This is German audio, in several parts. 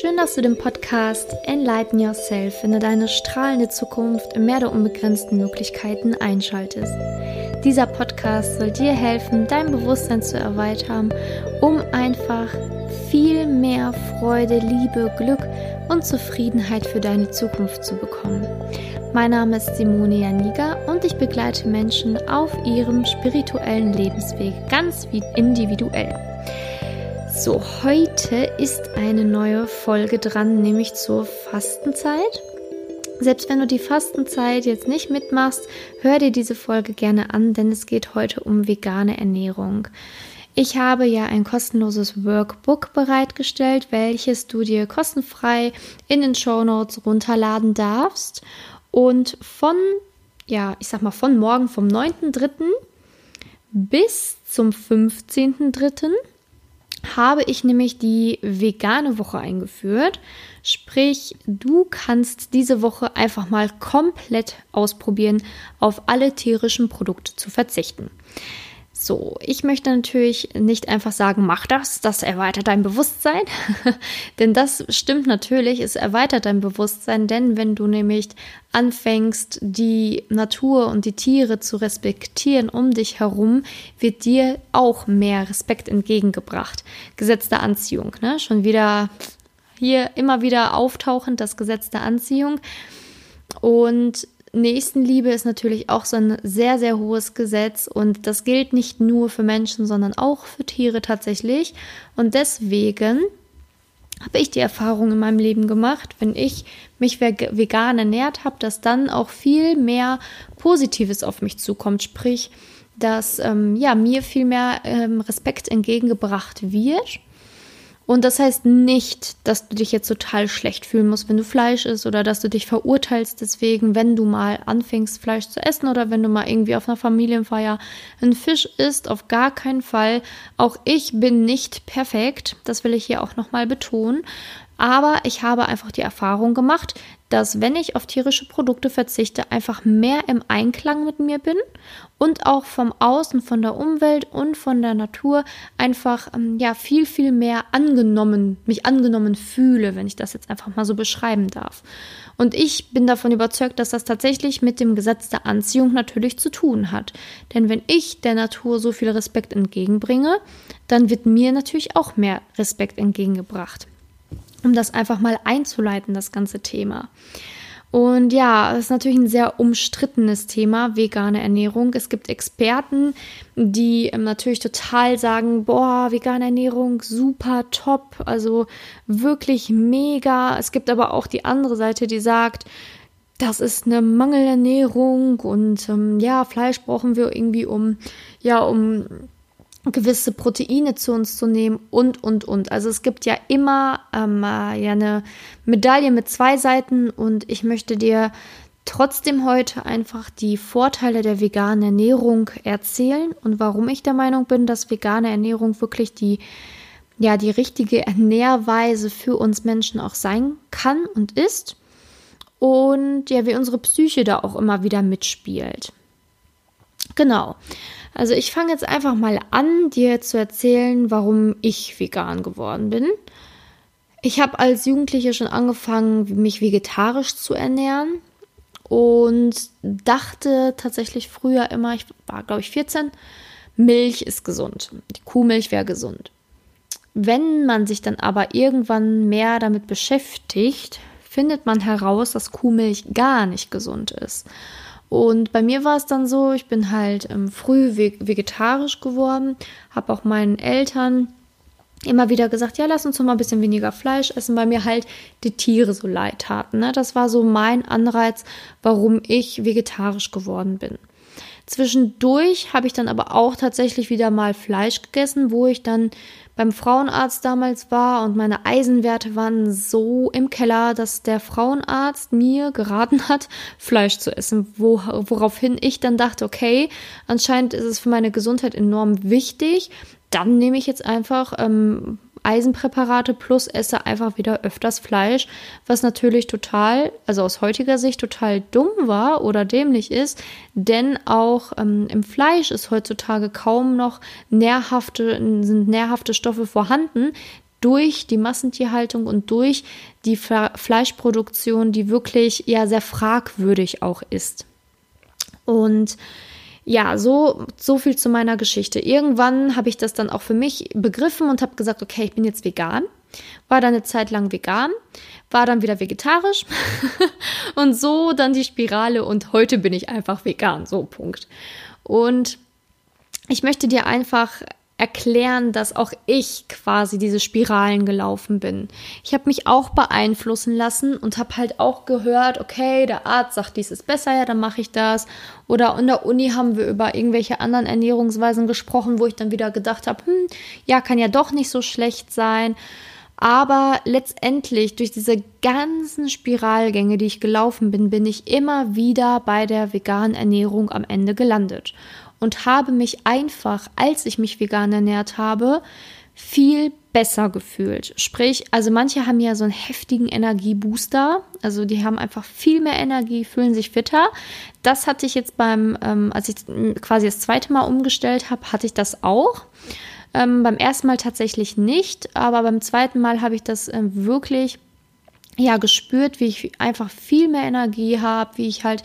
Schön, dass du den Podcast Enlighten Yourself in deine strahlende Zukunft im Meer der unbegrenzten Möglichkeiten einschaltest. Dieser Podcast soll dir helfen, dein Bewusstsein zu erweitern, um einfach viel mehr Freude, Liebe, Glück und Zufriedenheit für deine Zukunft zu bekommen. Mein Name ist Simone Janiga und ich begleite Menschen auf ihrem spirituellen Lebensweg ganz individuell. So, heute ist eine neue Folge dran, nämlich zur Fastenzeit. Selbst wenn du die Fastenzeit jetzt nicht mitmachst, hör dir diese Folge gerne an, denn es geht heute um vegane Ernährung. Ich habe ja ein kostenloses Workbook bereitgestellt, welches du dir kostenfrei in den Show Notes runterladen darfst. Und von, ja, ich sag mal, von morgen vom 9.3. bis zum 15.3. habe ich nämlich die vegane Woche eingeführt. Sprich, du kannst diese Woche einfach mal komplett ausprobieren, auf alle tierischen Produkte zu verzichten. So, ich möchte natürlich nicht einfach sagen, mach das, das erweitert dein Bewusstsein, denn das stimmt natürlich, es erweitert dein Bewusstsein, denn wenn du nämlich anfängst, die Natur und die Tiere zu respektieren um dich herum, wird dir auch mehr Respekt entgegengebracht. Gesetz der Anziehung, ne? Schon wieder hier immer wieder auftauchend das Gesetz der Anziehung und Nächstenliebe ist natürlich auch so ein sehr, sehr hohes Gesetz und das gilt nicht nur für Menschen, sondern auch für Tiere tatsächlich. Und deswegen habe ich die Erfahrung in meinem Leben gemacht, wenn ich mich vegan ernährt habe, dass dann auch viel mehr Positives auf mich zukommt. Sprich, dass ähm, ja, mir viel mehr ähm, Respekt entgegengebracht wird und das heißt nicht, dass du dich jetzt total schlecht fühlen musst, wenn du Fleisch isst oder dass du dich verurteilst deswegen, wenn du mal anfängst, Fleisch zu essen oder wenn du mal irgendwie auf einer Familienfeier einen Fisch isst. Auf gar keinen Fall. Auch ich bin nicht perfekt. Das will ich hier auch nochmal betonen. Aber ich habe einfach die Erfahrung gemacht, dass wenn ich auf tierische Produkte verzichte, einfach mehr im Einklang mit mir bin und auch vom Außen, von der Umwelt und von der Natur einfach ähm, ja viel viel mehr angenommen, mich angenommen fühle, wenn ich das jetzt einfach mal so beschreiben darf. Und ich bin davon überzeugt, dass das tatsächlich mit dem Gesetz der Anziehung natürlich zu tun hat. Denn wenn ich der Natur so viel Respekt entgegenbringe, dann wird mir natürlich auch mehr Respekt entgegengebracht um das einfach mal einzuleiten, das ganze Thema. Und ja, es ist natürlich ein sehr umstrittenes Thema, vegane Ernährung. Es gibt Experten, die ähm, natürlich total sagen, boah, vegane Ernährung, super top, also wirklich mega. Es gibt aber auch die andere Seite, die sagt, das ist eine Mangelernährung und ähm, ja, Fleisch brauchen wir irgendwie um, ja, um gewisse Proteine zu uns zu nehmen und, und, und. Also es gibt ja immer ähm, äh, ja eine Medaille mit zwei Seiten und ich möchte dir trotzdem heute einfach die Vorteile der veganen Ernährung erzählen und warum ich der Meinung bin, dass vegane Ernährung wirklich die ja die richtige Ernährweise für uns Menschen auch sein kann und ist und ja wie unsere Psyche da auch immer wieder mitspielt. Genau. Also ich fange jetzt einfach mal an, dir zu erzählen, warum ich vegan geworden bin. Ich habe als Jugendliche schon angefangen, mich vegetarisch zu ernähren und dachte tatsächlich früher immer, ich war glaube ich 14, Milch ist gesund. Die Kuhmilch wäre gesund. Wenn man sich dann aber irgendwann mehr damit beschäftigt, findet man heraus, dass Kuhmilch gar nicht gesund ist. Und bei mir war es dann so, ich bin halt ähm, früh vegetarisch geworden, habe auch meinen Eltern immer wieder gesagt, ja, lass uns doch mal ein bisschen weniger Fleisch essen, weil mir halt die Tiere so leid taten. Ne? Das war so mein Anreiz, warum ich vegetarisch geworden bin. Zwischendurch habe ich dann aber auch tatsächlich wieder mal Fleisch gegessen, wo ich dann beim Frauenarzt damals war und meine Eisenwerte waren so im Keller, dass der Frauenarzt mir geraten hat, Fleisch zu essen, wo, woraufhin ich dann dachte, okay, anscheinend ist es für meine Gesundheit enorm wichtig, dann nehme ich jetzt einfach ähm, Eisenpräparate plus esse einfach wieder öfters Fleisch, was natürlich total, also aus heutiger Sicht total dumm war oder dämlich ist, denn auch ähm, im Fleisch ist heutzutage kaum noch nährhafte, sind nährhafte Stoffe vorhanden, durch die Massentierhaltung und durch die Fleischproduktion, die wirklich ja sehr fragwürdig auch ist. Und ja, so, so viel zu meiner Geschichte. Irgendwann habe ich das dann auch für mich begriffen und habe gesagt, okay, ich bin jetzt vegan. War dann eine Zeit lang vegan, war dann wieder vegetarisch und so dann die Spirale und heute bin ich einfach vegan. So, Punkt. Und ich möchte dir einfach erklären, dass auch ich quasi diese Spiralen gelaufen bin. Ich habe mich auch beeinflussen lassen und habe halt auch gehört, okay, der Arzt sagt, dies ist besser, ja, dann mache ich das. Oder in der Uni haben wir über irgendwelche anderen Ernährungsweisen gesprochen, wo ich dann wieder gedacht habe, hm, ja, kann ja doch nicht so schlecht sein. Aber letztendlich durch diese ganzen Spiralgänge, die ich gelaufen bin, bin ich immer wieder bei der veganen Ernährung am Ende gelandet und habe mich einfach, als ich mich vegan ernährt habe, viel besser gefühlt. Sprich, also manche haben ja so einen heftigen Energiebooster, also die haben einfach viel mehr Energie, fühlen sich fitter. Das hatte ich jetzt beim, ähm, als ich quasi das zweite Mal umgestellt habe, hatte ich das auch. Ähm, beim ersten Mal tatsächlich nicht, aber beim zweiten Mal habe ich das ähm, wirklich ja gespürt, wie ich einfach viel mehr Energie habe, wie ich halt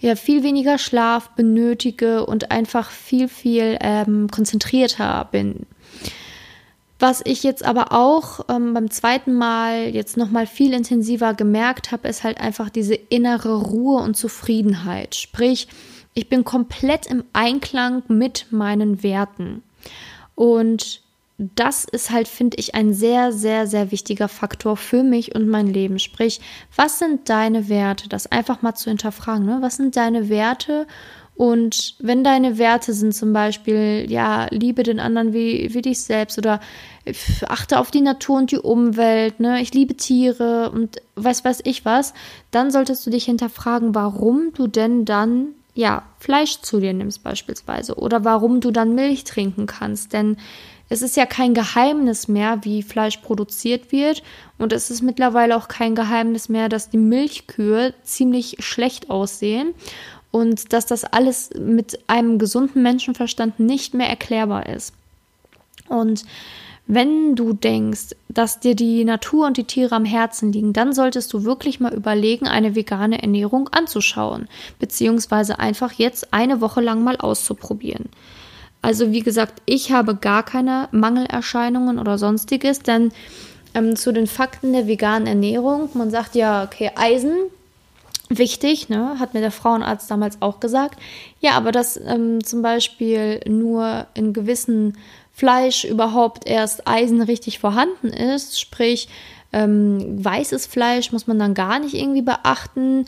ja viel weniger Schlaf benötige und einfach viel, viel ähm, konzentrierter bin. Was ich jetzt aber auch ähm, beim zweiten Mal jetzt nochmal viel intensiver gemerkt habe, ist halt einfach diese innere Ruhe und Zufriedenheit. Sprich, ich bin komplett im Einklang mit meinen Werten. Und das ist halt, finde ich, ein sehr, sehr, sehr wichtiger Faktor für mich und mein Leben. Sprich, was sind deine Werte? Das einfach mal zu hinterfragen. Ne? Was sind deine Werte? Und wenn deine Werte sind zum Beispiel, ja, liebe den anderen wie, wie dich selbst oder achte auf die Natur und die Umwelt, ne, ich liebe Tiere und weiß weiß ich was, dann solltest du dich hinterfragen, warum du denn dann ja Fleisch zu dir nimmst beispielsweise oder warum du dann Milch trinken kannst, denn es ist ja kein Geheimnis mehr, wie Fleisch produziert wird. Und es ist mittlerweile auch kein Geheimnis mehr, dass die Milchkühe ziemlich schlecht aussehen. Und dass das alles mit einem gesunden Menschenverstand nicht mehr erklärbar ist. Und wenn du denkst, dass dir die Natur und die Tiere am Herzen liegen, dann solltest du wirklich mal überlegen, eine vegane Ernährung anzuschauen, beziehungsweise einfach jetzt eine Woche lang mal auszuprobieren. Also wie gesagt, ich habe gar keine Mangelerscheinungen oder sonstiges, denn ähm, zu den Fakten der veganen Ernährung, man sagt ja, okay, Eisen, wichtig, ne, hat mir der Frauenarzt damals auch gesagt. Ja, aber dass ähm, zum Beispiel nur in gewissen Fleisch überhaupt erst Eisen richtig vorhanden ist, sprich ähm, weißes Fleisch muss man dann gar nicht irgendwie beachten.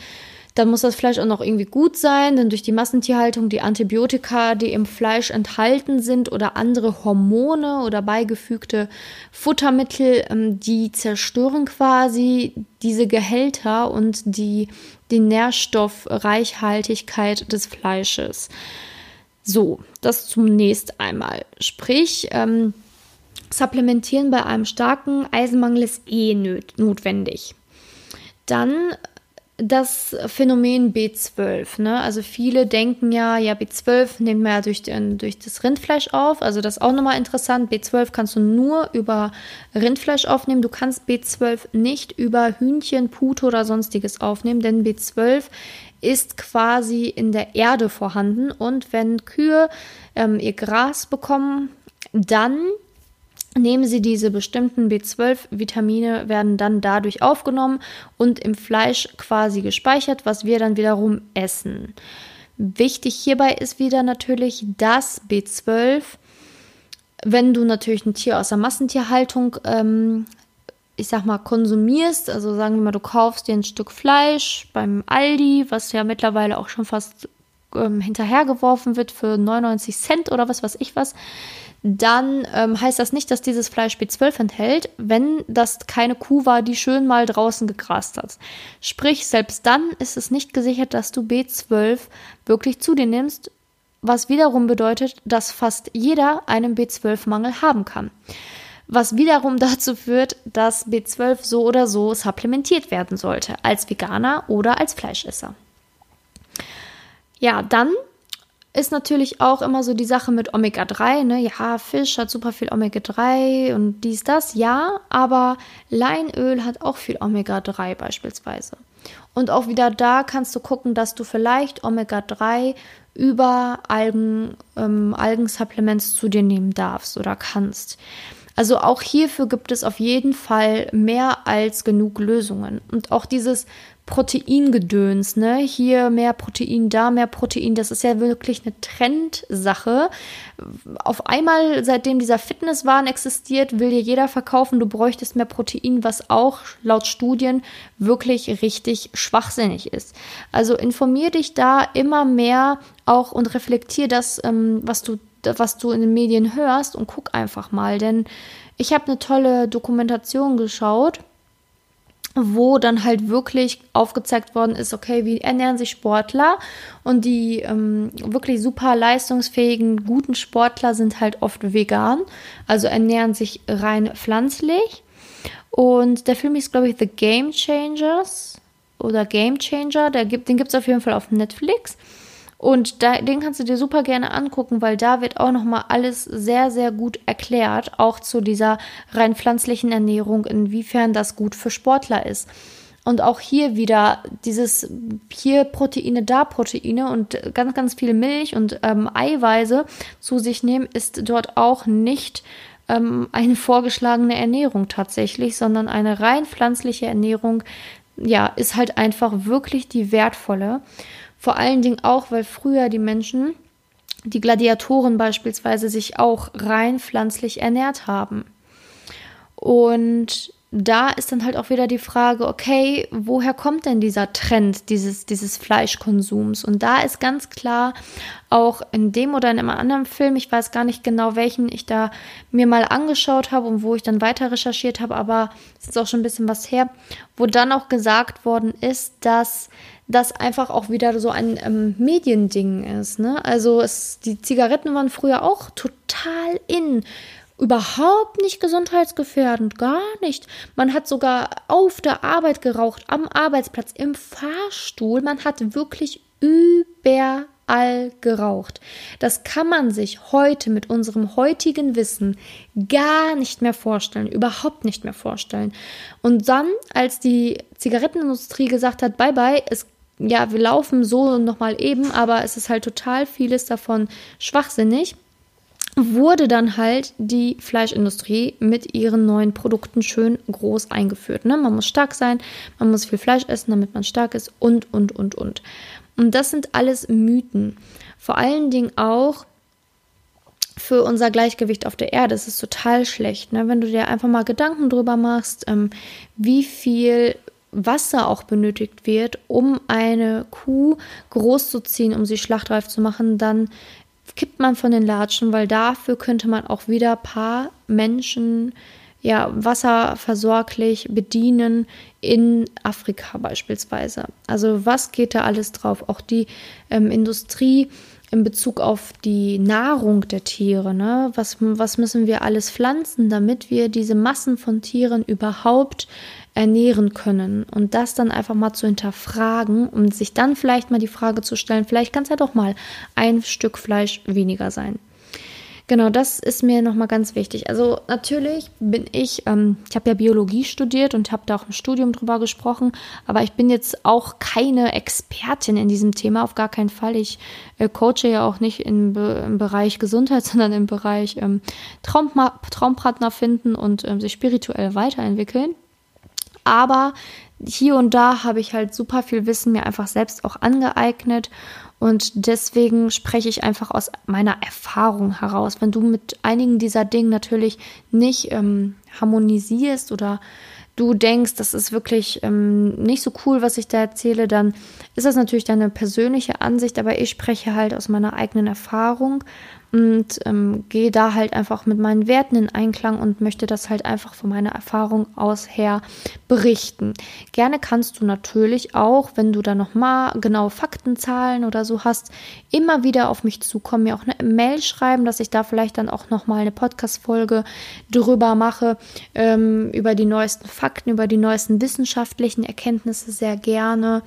Dann muss das Fleisch auch noch irgendwie gut sein, denn durch die Massentierhaltung die Antibiotika, die im Fleisch enthalten sind oder andere Hormone oder beigefügte Futtermittel, ähm, die zerstören quasi diese Gehälter und die, die Nährstoffreichhaltigkeit des Fleisches. So, das zunächst einmal. Sprich, ähm, Supplementieren bei einem starken Eisenmangel ist eh notwendig. Dann das Phänomen B12. Ne? Also viele denken ja, ja, B12 nehmen wir ja durch, durch das Rindfleisch auf. Also das ist auch nochmal interessant. B12 kannst du nur über Rindfleisch aufnehmen. Du kannst B12 nicht über Hühnchen, Pute oder sonstiges aufnehmen, denn B12 ist quasi in der Erde vorhanden. Und wenn Kühe ähm, ihr Gras bekommen, dann nehmen sie diese bestimmten B12-Vitamine, werden dann dadurch aufgenommen und im Fleisch quasi gespeichert, was wir dann wiederum essen. Wichtig hierbei ist wieder natürlich, dass B12, wenn du natürlich ein Tier aus der Massentierhaltung, ähm, ich sag mal, konsumierst, also sagen wir mal, du kaufst dir ein Stück Fleisch beim Aldi, was ja mittlerweile auch schon fast ähm, hinterhergeworfen wird für 99 Cent oder was weiß ich was, dann ähm, heißt das nicht, dass dieses Fleisch B12 enthält, wenn das keine Kuh war, die schön mal draußen gegrast hat. Sprich, selbst dann ist es nicht gesichert, dass du B12 wirklich zu dir nimmst, was wiederum bedeutet, dass fast jeder einen B12-Mangel haben kann. Was wiederum dazu führt, dass B12 so oder so supplementiert werden sollte, als Veganer oder als Fleischesser. Ja, dann ist natürlich auch immer so die Sache mit Omega-3, ne? Ja, Fisch hat super viel Omega-3 und dies, das, ja, aber Leinöl hat auch viel Omega-3 beispielsweise. Und auch wieder da kannst du gucken, dass du vielleicht Omega-3 über Algen, ähm, Algensupplements zu dir nehmen darfst oder kannst. Also auch hierfür gibt es auf jeden Fall mehr als genug Lösungen. Und auch dieses Proteingedöns, ne? Hier mehr Protein, da mehr Protein, das ist ja wirklich eine Trendsache. Auf einmal, seitdem dieser Fitnesswahn existiert, will dir jeder verkaufen, du bräuchtest mehr Protein, was auch laut Studien wirklich richtig schwachsinnig ist. Also informier dich da immer mehr auch und reflektier das, ähm, was du was du in den Medien hörst und guck einfach mal, denn ich habe eine tolle Dokumentation geschaut wo dann halt wirklich aufgezeigt worden ist, okay, wie ernähren sich Sportler und die ähm, wirklich super leistungsfähigen, guten Sportler sind halt oft vegan, also ernähren sich rein pflanzlich. Und der Film ist, glaube ich, The Game Changers oder Game Changer, der gibt, den gibt es auf jeden Fall auf Netflix. Und da, den kannst du dir super gerne angucken, weil da wird auch nochmal alles sehr, sehr gut erklärt, auch zu dieser rein pflanzlichen Ernährung, inwiefern das gut für Sportler ist. Und auch hier wieder dieses hier Proteine, da Proteine und ganz, ganz viel Milch und ähm, Eiweiße zu sich nehmen, ist dort auch nicht ähm, eine vorgeschlagene Ernährung tatsächlich, sondern eine rein pflanzliche Ernährung, ja, ist halt einfach wirklich die wertvolle. Vor allen Dingen auch, weil früher die Menschen, die Gladiatoren beispielsweise, sich auch rein pflanzlich ernährt haben. Und da ist dann halt auch wieder die Frage, okay, woher kommt denn dieser Trend dieses, dieses Fleischkonsums? Und da ist ganz klar auch in dem oder in einem anderen Film, ich weiß gar nicht genau, welchen ich da mir mal angeschaut habe und wo ich dann weiter recherchiert habe, aber es ist auch schon ein bisschen was her, wo dann auch gesagt worden ist, dass das einfach auch wieder so ein ähm, Mediending ist. Ne? Also es, die Zigaretten waren früher auch total in. Überhaupt nicht gesundheitsgefährdend, gar nicht. Man hat sogar auf der Arbeit geraucht, am Arbeitsplatz, im Fahrstuhl. Man hat wirklich überall geraucht. Das kann man sich heute mit unserem heutigen Wissen gar nicht mehr vorstellen, überhaupt nicht mehr vorstellen. Und dann, als die Zigarettenindustrie gesagt hat, bye bye, es ja, wir laufen so nochmal eben, aber es ist halt total vieles davon schwachsinnig wurde dann halt die Fleischindustrie mit ihren neuen Produkten schön groß eingeführt. Ne? Man muss stark sein, man muss viel Fleisch essen, damit man stark ist und, und, und, und. Und das sind alles Mythen. Vor allen Dingen auch für unser Gleichgewicht auf der Erde. Es ist total schlecht, ne? wenn du dir einfach mal Gedanken drüber machst, ähm, wie viel Wasser auch benötigt wird, um eine Kuh großzuziehen, um sie schlachtreif zu machen, dann kippt man von den Latschen, weil dafür könnte man auch wieder ein paar Menschen ja wasserversorglich bedienen in Afrika beispielsweise. Also was geht da alles drauf? Auch die ähm, Industrie in Bezug auf die Nahrung der Tiere. Ne? Was, was müssen wir alles pflanzen, damit wir diese Massen von Tieren überhaupt ernähren können und das dann einfach mal zu hinterfragen und sich dann vielleicht mal die Frage zu stellen, vielleicht kann es ja doch mal ein Stück Fleisch weniger sein. Genau, das ist mir nochmal ganz wichtig. Also natürlich bin ich, ähm, ich habe ja Biologie studiert und habe da auch im Studium drüber gesprochen, aber ich bin jetzt auch keine Expertin in diesem Thema, auf gar keinen Fall. Ich äh, coache ja auch nicht im, im, Bereich Gesundheit, sondern im Bereich ähm, Traum, Traumpartner finden und ähm, sich spirituell weiterentwickeln. Aber hier und da habe ich halt super viel Wissen mir einfach selbst auch angeeignet. Und deswegen spreche ich einfach aus meiner Erfahrung heraus. Wenn du mit einigen dieser Dinge natürlich nicht ähm, harmonisierst oder du denkst, das ist wirklich ähm, nicht so cool, was ich da erzähle, dann ist das natürlich deine persönliche Ansicht, aber ich spreche halt aus meiner eigenen Erfahrung und ähm, gehe da halt einfach mit meinen Werten in Einklang und möchte das halt einfach von meiner Erfahrung aus her berichten. Gerne kannst du natürlich auch, wenn du da nochmal genau Faktenzahlen oder so hast, immer wieder auf mich zukommen, mir auch eine Mail schreiben, dass ich da vielleicht dann auch nochmal eine Podcast-Folge drüber mache, ähm, über die neuesten Fakten, über die neuesten wissenschaftlichen Erkenntnisse sehr gerne.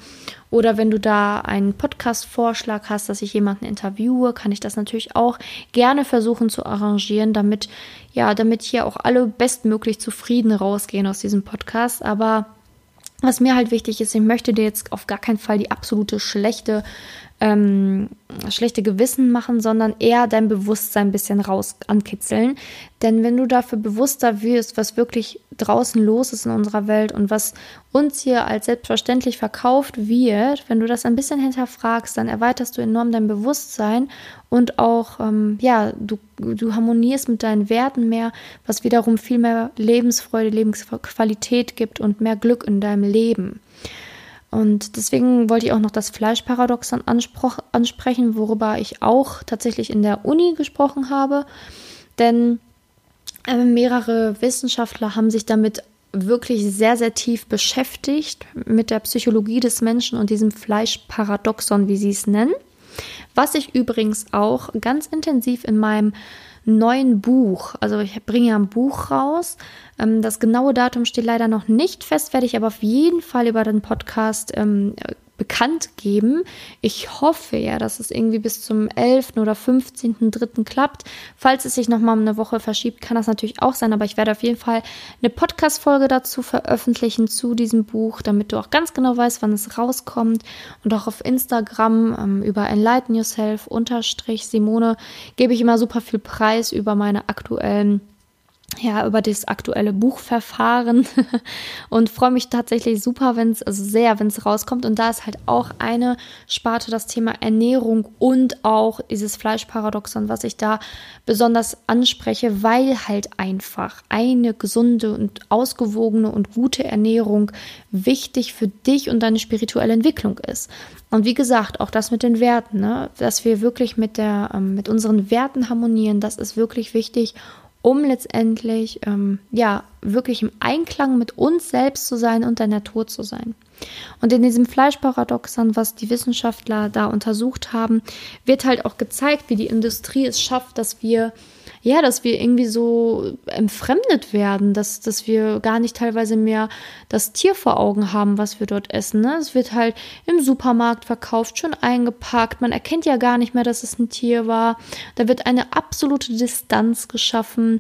Oder wenn du da einen Podcast-Vorschlag hast, dass ich jemanden interviewe, kann ich das natürlich auch gerne versuchen zu arrangieren, damit, ja, damit hier auch alle bestmöglich zufrieden rausgehen aus diesem Podcast. Aber was mir halt wichtig ist, ich möchte dir jetzt auf gar keinen Fall die absolute schlechte ähm, schlechte Gewissen machen, sondern eher dein Bewusstsein ein bisschen raus ankitzeln. Denn wenn du dafür bewusster wirst, was wirklich draußen los ist in unserer Welt und was uns hier als selbstverständlich verkauft wird, wenn du das ein bisschen hinterfragst, dann erweiterst du enorm dein Bewusstsein und auch, ähm, ja, du, du harmonierst mit deinen Werten mehr, was wiederum viel mehr Lebensfreude, Lebensqualität gibt und mehr Glück in deinem Leben. Und deswegen wollte ich auch noch das Fleischparadoxon ansprechen, worüber ich auch tatsächlich in der Uni gesprochen habe. Denn äh, mehrere Wissenschaftler haben sich damit wirklich sehr, sehr tief beschäftigt mit der Psychologie des Menschen und diesem Fleischparadoxon, wie sie es nennen. Was ich übrigens auch ganz intensiv in meinem neuen Buch. Also ich bringe ja ein Buch raus. Ähm, das genaue Datum steht leider noch nicht fest, werde ich aber auf jeden Fall über den Podcast ähm, bekannt geben. Ich hoffe ja, dass es irgendwie bis zum 11. oder 15.3. klappt. Falls es sich nochmal eine Woche verschiebt, kann das natürlich auch sein, aber ich werde auf jeden Fall eine Podcast-Folge dazu veröffentlichen zu diesem Buch, damit du auch ganz genau weißt, wann es rauskommt. Und auch auf Instagram ähm, über Enlighten Yourself Simone gebe ich immer super viel Preis über meine aktuellen ja, über das aktuelle Buchverfahren und freue mich tatsächlich super, wenn es, also sehr, wenn es rauskommt. Und da ist halt auch eine Sparte das Thema Ernährung und auch dieses Fleischparadoxon, was ich da besonders anspreche, weil halt einfach eine gesunde und ausgewogene und gute Ernährung wichtig für dich und deine spirituelle Entwicklung ist. Und wie gesagt, auch das mit den Werten, ne? dass wir wirklich mit, der, ähm, mit unseren Werten harmonieren, das ist wirklich wichtig um letztendlich ähm, ja wirklich im Einklang mit uns selbst zu sein und der Natur zu sein. Und in diesem Fleischparadoxon, was die Wissenschaftler da untersucht haben, wird halt auch gezeigt, wie die Industrie es schafft, dass wir ja, dass wir irgendwie so entfremdet werden, dass, dass wir gar nicht teilweise mehr das Tier vor Augen haben, was wir dort essen. Ne? Es wird halt im Supermarkt verkauft, schon eingepackt. Man erkennt ja gar nicht mehr, dass es ein Tier war. Da wird eine absolute Distanz geschaffen.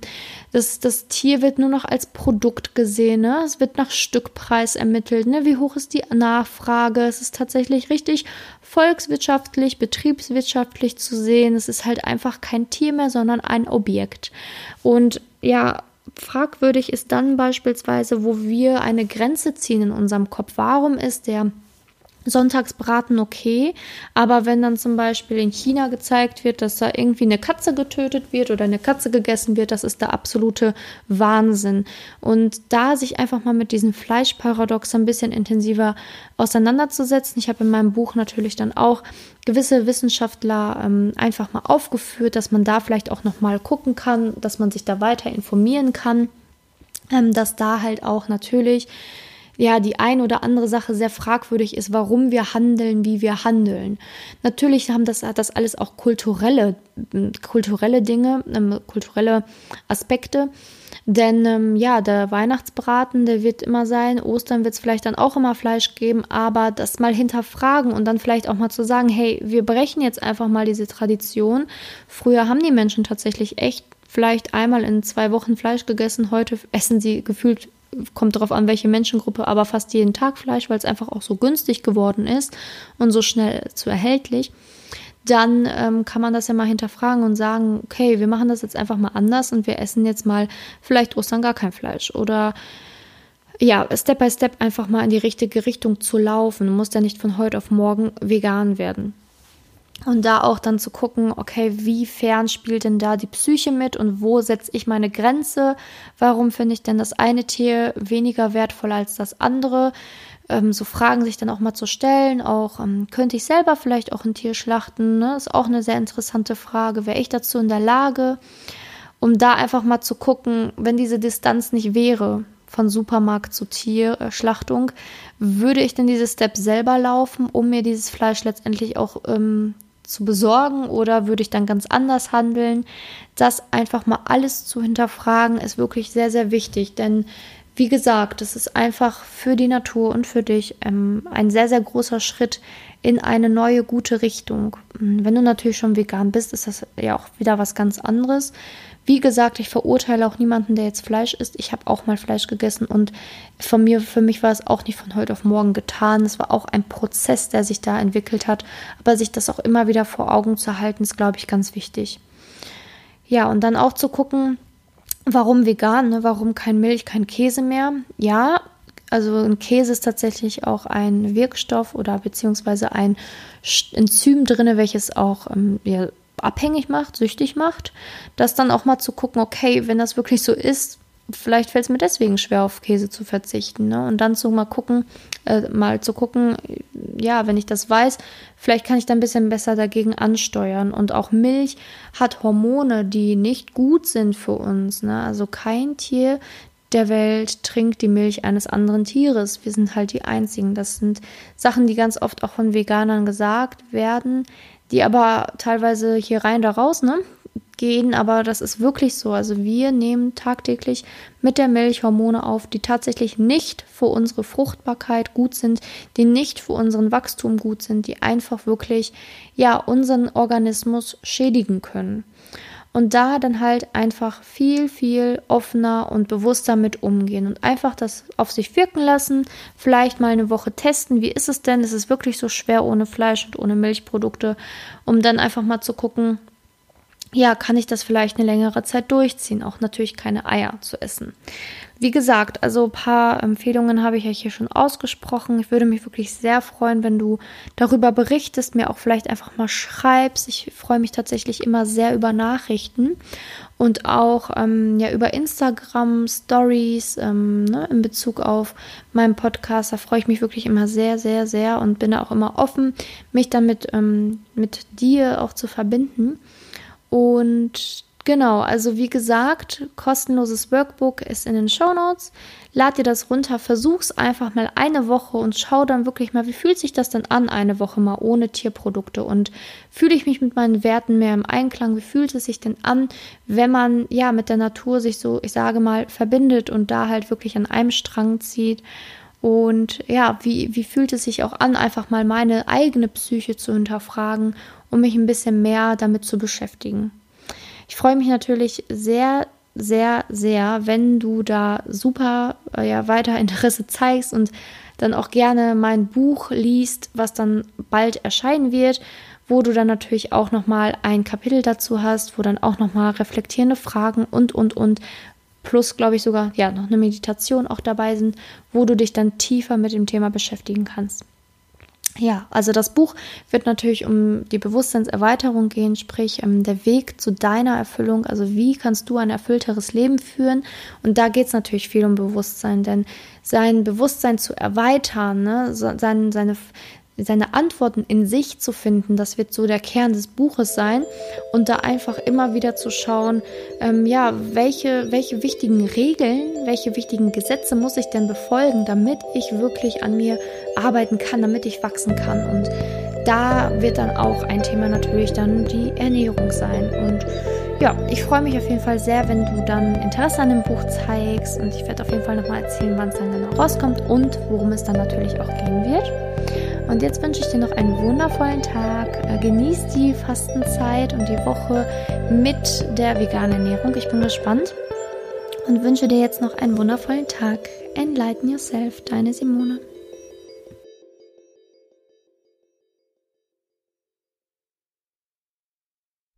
Das, das Tier wird nur noch als Produkt gesehen. Ne? Es wird nach Stückpreis ermittelt. Ne? Wie hoch ist die Nachfrage? Es ist tatsächlich richtig volkswirtschaftlich, betriebswirtschaftlich zu sehen. Es ist halt einfach kein Tier mehr, sondern ein Objekt. Und ja, fragwürdig ist dann beispielsweise, wo wir eine Grenze ziehen in unserem Kopf. Warum ist der Sonntagsbraten okay, aber wenn dann zum Beispiel in China gezeigt wird, dass da irgendwie eine Katze getötet wird oder eine Katze gegessen wird, das ist der absolute Wahnsinn. Und da sich einfach mal mit diesem Fleischparadox ein bisschen intensiver auseinanderzusetzen. Ich habe in meinem Buch natürlich dann auch gewisse Wissenschaftler ähm, einfach mal aufgeführt, dass man da vielleicht auch noch mal gucken kann, dass man sich da weiter informieren kann, ähm, dass da halt auch natürlich ja die ein oder andere Sache sehr fragwürdig ist, warum wir handeln, wie wir handeln. Natürlich haben das, hat das alles auch kulturelle, kulturelle Dinge, ähm, kulturelle Aspekte. Denn ähm, ja, der Weihnachtsbraten, der wird immer sein, Ostern wird es vielleicht dann auch immer Fleisch geben, aber das mal hinterfragen und dann vielleicht auch mal zu sagen, hey, wir brechen jetzt einfach mal diese Tradition. Früher haben die Menschen tatsächlich echt vielleicht einmal in zwei Wochen Fleisch gegessen, heute essen sie gefühlt kommt darauf an, welche Menschengruppe, aber fast jeden Tag Fleisch, weil es einfach auch so günstig geworden ist und so schnell zu erhältlich, dann ähm, kann man das ja mal hinterfragen und sagen, okay, wir machen das jetzt einfach mal anders und wir essen jetzt mal vielleicht Ostern gar kein Fleisch oder ja, Step by Step einfach mal in die richtige Richtung zu laufen. Du musst ja nicht von heute auf morgen vegan werden. Und da auch dann zu gucken, okay, wie fern spielt denn da die Psyche mit und wo setze ich meine Grenze? Warum finde ich denn das eine Tier weniger wertvoll als das andere? Ähm, so Fragen sich dann auch mal zu stellen. Auch ähm, könnte ich selber vielleicht auch ein Tier schlachten? Ne? Ist auch eine sehr interessante Frage. Wäre ich dazu in der Lage? Um da einfach mal zu gucken, wenn diese Distanz nicht wäre, von Supermarkt zu Tierschlachtung, würde ich denn diese Step selber laufen, um mir dieses Fleisch letztendlich auch ähm, zu besorgen oder würde ich dann ganz anders handeln? Das einfach mal alles zu hinterfragen ist wirklich sehr, sehr wichtig, denn wie gesagt, es ist einfach für die Natur und für dich ähm, ein sehr, sehr großer Schritt in eine neue, gute Richtung. Wenn du natürlich schon vegan bist, ist das ja auch wieder was ganz anderes. Wie gesagt, ich verurteile auch niemanden, der jetzt Fleisch isst. Ich habe auch mal Fleisch gegessen und von mir, für mich war es auch nicht von heute auf morgen getan. Es war auch ein Prozess, der sich da entwickelt hat. Aber sich das auch immer wieder vor Augen zu halten, ist, glaube ich, ganz wichtig. Ja, und dann auch zu gucken, warum vegan, ne? warum kein Milch, kein Käse mehr. Ja, also ein Käse ist tatsächlich auch ein Wirkstoff oder beziehungsweise ein Enzym drin, welches auch ähm, ja, abhängig macht, süchtig macht, das dann auch mal zu gucken, okay, wenn das wirklich so ist, vielleicht fällt es mir deswegen schwer, auf Käse zu verzichten. Ne? Und dann zu mal gucken, äh, mal zu gucken, ja, wenn ich das weiß, vielleicht kann ich da ein bisschen besser dagegen ansteuern. Und auch Milch hat Hormone, die nicht gut sind für uns. Ne? Also kein Tier der Welt trinkt die Milch eines anderen Tieres. Wir sind halt die Einzigen. Das sind Sachen, die ganz oft auch von Veganern gesagt werden die aber teilweise hier rein, da raus, ne? Gehen, aber das ist wirklich so. Also wir nehmen tagtäglich mit der Milch Hormone auf, die tatsächlich nicht für unsere Fruchtbarkeit gut sind, die nicht für unseren Wachstum gut sind, die einfach wirklich ja unseren Organismus schädigen können und da dann halt einfach viel, viel offener und bewusster mit umgehen und einfach das auf sich wirken lassen, vielleicht mal eine Woche testen, wie ist es denn, ist es wirklich so schwer ohne Fleisch und ohne Milchprodukte, um dann einfach mal zu gucken, ja, kann ich das vielleicht eine längere Zeit durchziehen, auch natürlich keine Eier zu essen. Wie gesagt, also ein paar Empfehlungen habe ich euch hier schon ausgesprochen. Ich würde mich wirklich sehr freuen, wenn du darüber berichtest, mir auch vielleicht einfach mal schreibst. Ich freue mich tatsächlich immer sehr über Nachrichten und auch ähm, ja über Instagram Stories ähm, ne, in Bezug auf meinen Podcast. Da freue ich mich wirklich immer sehr, sehr, sehr und bin da auch immer offen, mich damit ähm, mit dir auch zu verbinden. Und Genau, also wie gesagt, kostenloses Workbook ist in den Show Notes. Lad dir das runter, versuch's einfach mal eine Woche und schau dann wirklich mal, wie fühlt sich das denn an, eine Woche mal ohne Tierprodukte und fühle ich mich mit meinen Werten mehr im Einklang? Wie fühlt es sich denn an, wenn man ja mit der Natur sich so, ich sage mal, verbindet und da halt wirklich an einem Strang zieht? Und ja, wie, wie fühlt es sich auch an, einfach mal meine eigene Psyche zu hinterfragen, um mich ein bisschen mehr damit zu beschäftigen? Ich freue mich natürlich sehr, sehr, sehr, wenn du da super äh, ja, weiter Interesse zeigst und dann auch gerne mein Buch liest, was dann bald erscheinen wird, wo du dann natürlich auch nochmal ein Kapitel dazu hast, wo dann auch nochmal reflektierende Fragen und, und, und plus, glaube ich, sogar, ja, noch eine Meditation auch dabei sind, wo du dich dann tiefer mit dem Thema beschäftigen kannst. Ja, also das Buch wird natürlich um die Bewusstseinserweiterung gehen, sprich ähm, der Weg zu deiner Erfüllung. Also wie kannst du ein erfüllteres Leben führen? Und da geht es natürlich viel um Bewusstsein, denn sein Bewusstsein zu erweitern, ne, sein, seine, seine Antworten in sich zu finden, das wird so der Kern des Buches sein. Und da einfach immer wieder zu schauen, ähm, ja, welche, welche wichtigen Regeln, welche wichtigen Gesetze muss ich denn befolgen, damit ich wirklich an mir arbeiten kann, damit ich wachsen kann. Und da wird dann auch ein Thema natürlich dann die Ernährung sein. Und ja, ich freue mich auf jeden Fall sehr, wenn du dann Interesse an dem Buch zeigst. Und ich werde auf jeden Fall nochmal erzählen, wann es dann genau rauskommt und worum es dann natürlich auch gehen wird. Und jetzt wünsche ich dir noch einen wundervollen Tag. Äh, genieß die Fastenzeit und die Woche mit der veganen Ernährung. Ich bin gespannt und wünsche dir jetzt noch einen wundervollen Tag. Enlighten yourself, deine Simone.